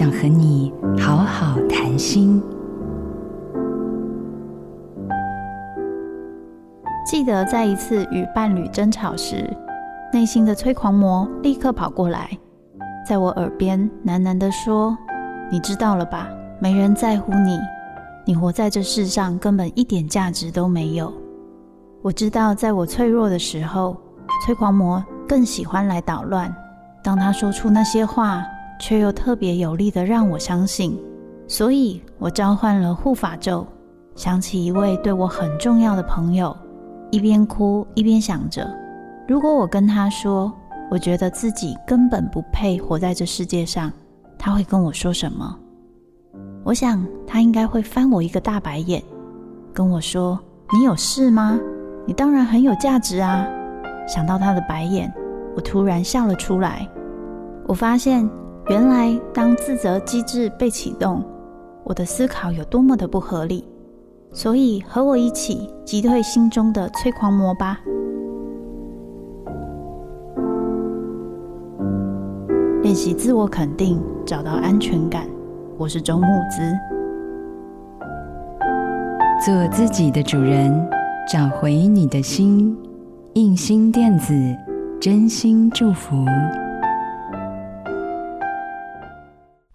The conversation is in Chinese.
想和你好好谈心。记得在一次与伴侣争吵时，内心的催狂魔立刻跑过来，在我耳边喃喃地说：“你知道了吧？没人在乎你，你活在这世上根本一点价值都没有。”我知道，在我脆弱的时候，催狂魔更喜欢来捣乱。当他说出那些话，却又特别有力的让我相信，所以我召唤了护法咒，想起一位对我很重要的朋友，一边哭一边想着，如果我跟他说，我觉得自己根本不配活在这世界上，他会跟我说什么？我想他应该会翻我一个大白眼，跟我说：“你有事吗？”你当然很有价值啊！想到他的白眼，我突然笑了出来。我发现，原来当自责机制被启动，我的思考有多么的不合理。所以，和我一起击退心中的催狂魔吧。练习自我肯定，找到安全感。我是周木子，做自己的主人。找回你的心，印心电子，真心祝福。